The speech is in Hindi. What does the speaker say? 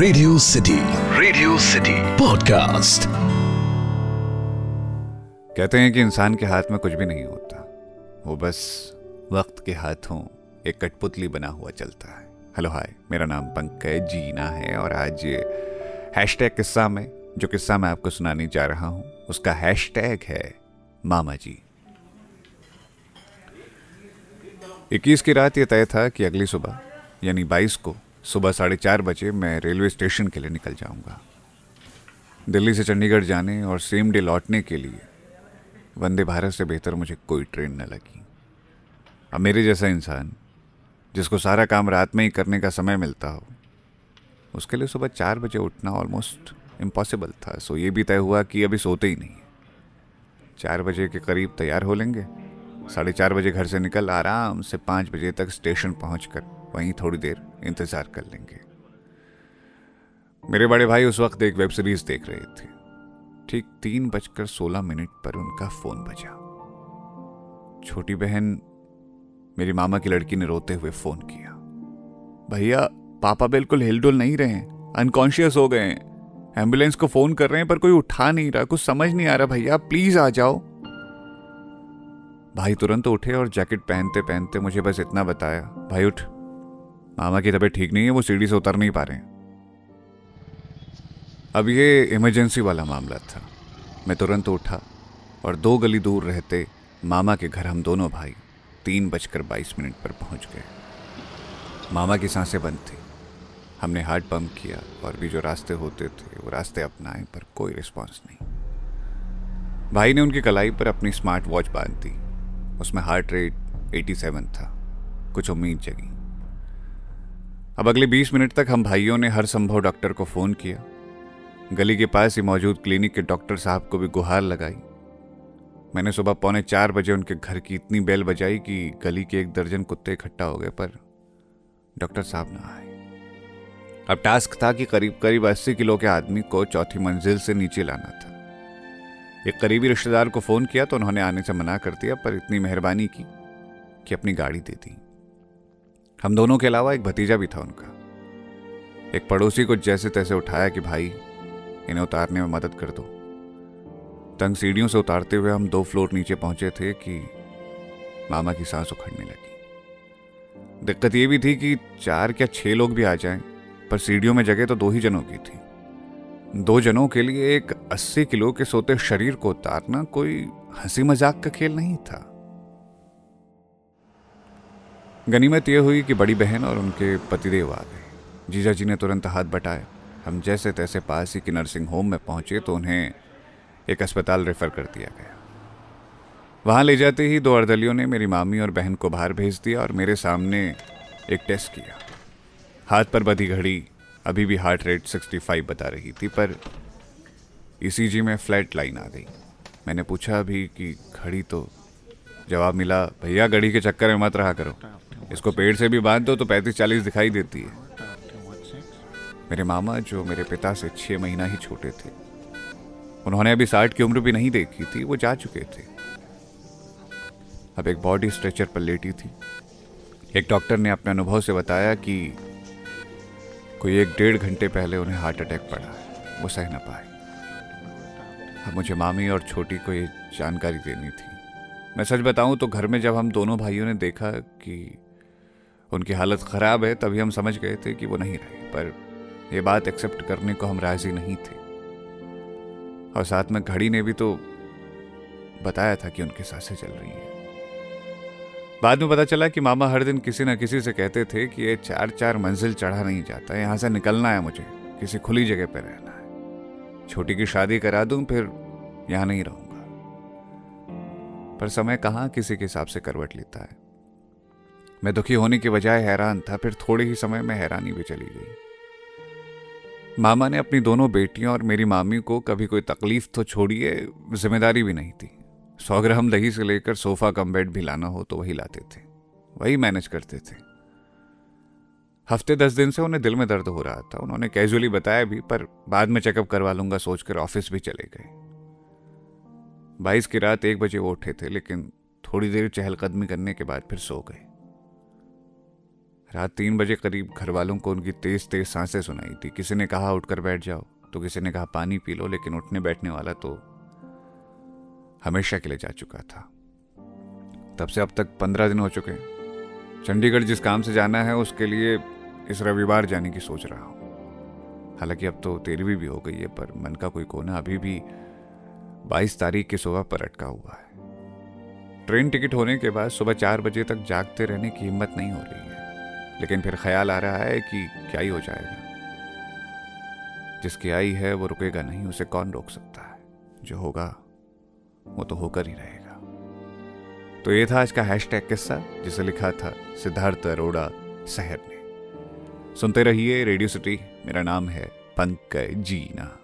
Radio City Radio City podcast कहते हैं कि इंसान के हाथ में कुछ भी नहीं होता। वो बस वक्त के हाथों एक कठपुतली बना हुआ चलता है। हेलो हाय मेरा नाम पंकज जीना है और आज हैशटैग किस्सा में जो किस्सा मैं आपको सुनाने जा रहा हूँ उसका हैशटैग है मामा जी। इक्कीस की रात ये तय था कि अगली सुबह यानी बाईस को सुबह साढ़े चार बजे मैं रेलवे स्टेशन के लिए निकल जाऊँगा। दिल्ली से चंडीगढ़ जाने और सेम डे लौटने के लिए वंदे भारत से बेहतर मुझे कोई ट्रेन न लगी। अब मेरे जैसा इंसान, जिसको सारा काम रात में ही करने का समय मिलता हो, उसके लिए सुबह चार बजे उठना ऑलमोस्ट इम्पॉसिबल था। सो ये भी तय हुआ कि अभी सोते ही नहीं। चार बजे के करीब तैयार हो लेंगे। साढ़े चार बजे घर से निकल आराम से पाँच बजे तक स्टेशन पहुँच वहीं थोड़ी देर इंतज़ार कर लेंगे। मेरे बड़े भाई उस वक्त एक वेब सीरीज़ देख रहे थे। ठीक तीन बजकर सोलह मिनट पर उनका फ़ोन बजा। छोटी बहन मेरी मामा की लड़की ने रोते हुए फ़ोन किया। भैया, पापा बिल्कुल हिलडुल नहीं रहे हैं अनकॉन्शियस हो गए हैं। एंबुलेंस को फ़ोन कर रहे हैं पर कोई उठा नहीं रहा, कुछ समझ नहीं आ रहा, भैया, प्लीज़ आ जाओ। भाई तुरंत उठे और जैकेट पहनते पहनते मुझे बस इतना बताया। भाई उठ। मामा की तबीयत ठीक नहीं है, वो सीढ़ी से उतर नहीं पा रहे हैं। अब ये इमरजेंसी वाला मामला था। मैं तुरंत उठा और दो गली दूर रहते मामा के घर हम दोनों भाई तीन बजकर बाईस मिनट पर पहुँच गए। मामा की साँसें बंद थी। हमने हार्ट पंप किया और भी जो रास्ते होते थे, वो रास्ते अपनाए पर कोई रिस्पांस नहीं। भाई ने उनकी कलाई पर अपनी स्मार्ट वॉच बाँध दी। उसमें हार्ट रेट 87 था। कुछ उम्मीद जगी। अब अगले 20 मिनट तक हम भाइयों ने हर संभव डॉक्टर को फ़ोन किया। गली के पास ही मौजूद क्लिनिक के डॉक्टर साहब को भी गुहार लगाई। मैंने सुबह पौने चार बजे उनके घर की इतनी बेल बजाई कि गली के एक दर्जन कुत्ते इकट्ठा हो गए पर डॉक्टर साहब ना आए। अब टास्क था कि करीब करीब अस्सी किलो के आदमी को चौथी मंजिल से नीचे लाना था। एक करीबी रिश्तेदार को फ़ोन किया तो उन्होंने आने से मना कर दिया पर इतनी मेहरबानी की कि अपनी गाड़ी दे दी। हम दोनों के अलावा एक भतीजा भी था उनका। एक पड़ोसी को जैसे तैसे उठाया कि, भाई, इन्हें उतारने में मदद कर दो। तंग सीढ़ियों से उतारते हुए हम दो फ्लोर नीचे पहुँचे थे कि मामा की सांस उखड़ने लगी। दिक्कत यह भी थी कि चार क्या छह लोग भी आ जाएँ, पर सीढ़ियों में जगह तो दो ही जनों की थी। दो जनों के लिए एक अस्सी किलो के सोते शरीर को उतारना कोई हँसी मज़ाक का खेल नहीं था। गनीमत यह हुई कि बड़ी बहन और उनके पतिदेव आ गए। जीजा जी ने तुरंत हाथ बटाए हम जैसे तैसे पास ही की नर्सिंग होम में पहुँचे तो उन्हें एक अस्पताल रेफर कर दिया गया। वहाँ ले जाते ही दो अर्दलियों ने मेरी मामी और बहन को बाहर भेज दिया और मेरे सामने एक टेस्ट किया। हाथ पर बधी घड़ी, अभी भी हार्ट रेट 65 बता रही थी, पर ईसीजी में फ्लैट लाइन आ गई। मैंने पूछा अभी कि घड़ी तो? जवाब मिला, भैया, घड़ी के चक्कर में मत रहा करो। इसको पेड़ से भी बाँध दो तो पैंतीस चालीस दिखाई देती है। मेरे मामा जो मेरे पिता से छह महीना ही छोटे थे। उन्होंने अभी साठ की उम्र भी नहीं देखी थी, वो जा चुके थे। अब एक बॉडी स्ट्रेचर पर लेटी थी। एक डॉक्टर ने अपने अनुभव से बताया कि कोई एक डेढ़ घंटे पहले उन्हें हार्ट अटैक पड़ा। वो सह ना पाए। अब मुझे मामी और छोटी को ये जानकारी देनी थी। मैं सच बताऊँ तो घर में जब हम दोनों भाइयों ने देखा कि उनकी हालत ख़राब है, तभी हम समझ गए थे कि वो नहीं रहे, पर यह बात एक्सेप्ट करने को हम राज़ी नहीं थे। और साथ में घड़ी ने भी तो बताया था कि उनकी साँसें चल रही हैं। बाद में पता चला कि मामा हर दिन किसी न किसी से कहते थे कि ये चार चार मंजिल चढ़ा नहीं जाता, यहाँ से निकलना है मुझे, किसी खुली जगह पर रहना है। छोटी की शादी करा दूँ, फिर यहाँ नहीं रहूँगा। पर समय कहाँ किसी के हिसाब से करवट लेता है? मैं दुखी होने के बजाय हैरान था, फिर थोड़े ही समय में हैरानी भी चली गई। मामा ने अपनी दोनों बेटियों और मेरी मामी को कभी कोई तकलीफ़ तो छोड़िए ज़िम्मेदारी भी नहीं थी। सौ ग्राम दही से लेकर सोफा कम बेड भी लाना हो तो वही लाते थे। वही मैनेज करते थे। हफ़्ते दस दिन से उन्हें दिल में दर्द हो रहा था। उन्होंने कैजुअली बताया भी, पर बाद में चेकअप करवा लूँगा सोचकर ऑफ़िस भी चले गए। बाईस की रात एक बजे वो उठे थे, लेकिन थोड़ी देर चहलकदमी करने के बाद फिर सो गए। रात तीन बजे करीब घर वालों को उनकी तेज तेज साँसें सुनाई थी। किसी ने कहा, उठकर बैठ जाओ। तो किसी ने कहा, पानी पी लो, लेकिन उठने बैठने वाला तो हमेशा के लिए जा चुका था। तब से अब तक पंद्रह दिन हो चुके हैं। चंडीगढ़ जिस काम से जाना है, उसके लिए इस रविवार जाने की सोच रहा हूँ। हालाँकि अब तो तेरहवीं भी हो गई है, पर मन का कोई कोना अभी भी बाईस तारीख की सुबह पर अटका हुआ है। ट्रेन टिकट होने के बाद सुबह चार बजे तक जागते रहने की हिम्मत नहीं हो रही है। लेकिन फिर ख्याल आ रहा है कि क्या ही हो जाएगा। जिसकी आई है, वो रुकेगा नहीं, उसे कौन रोक सकता है? जो होगा, वो तो होकर ही रहेगा। तो ये था आज का हैशटैग किस्सा, जिसे लिखा था सिद्धार्थ अरोड़ा शहर ने। सुनते रहिए रेडियो सिटी, मेरा नाम है पंकज जीना।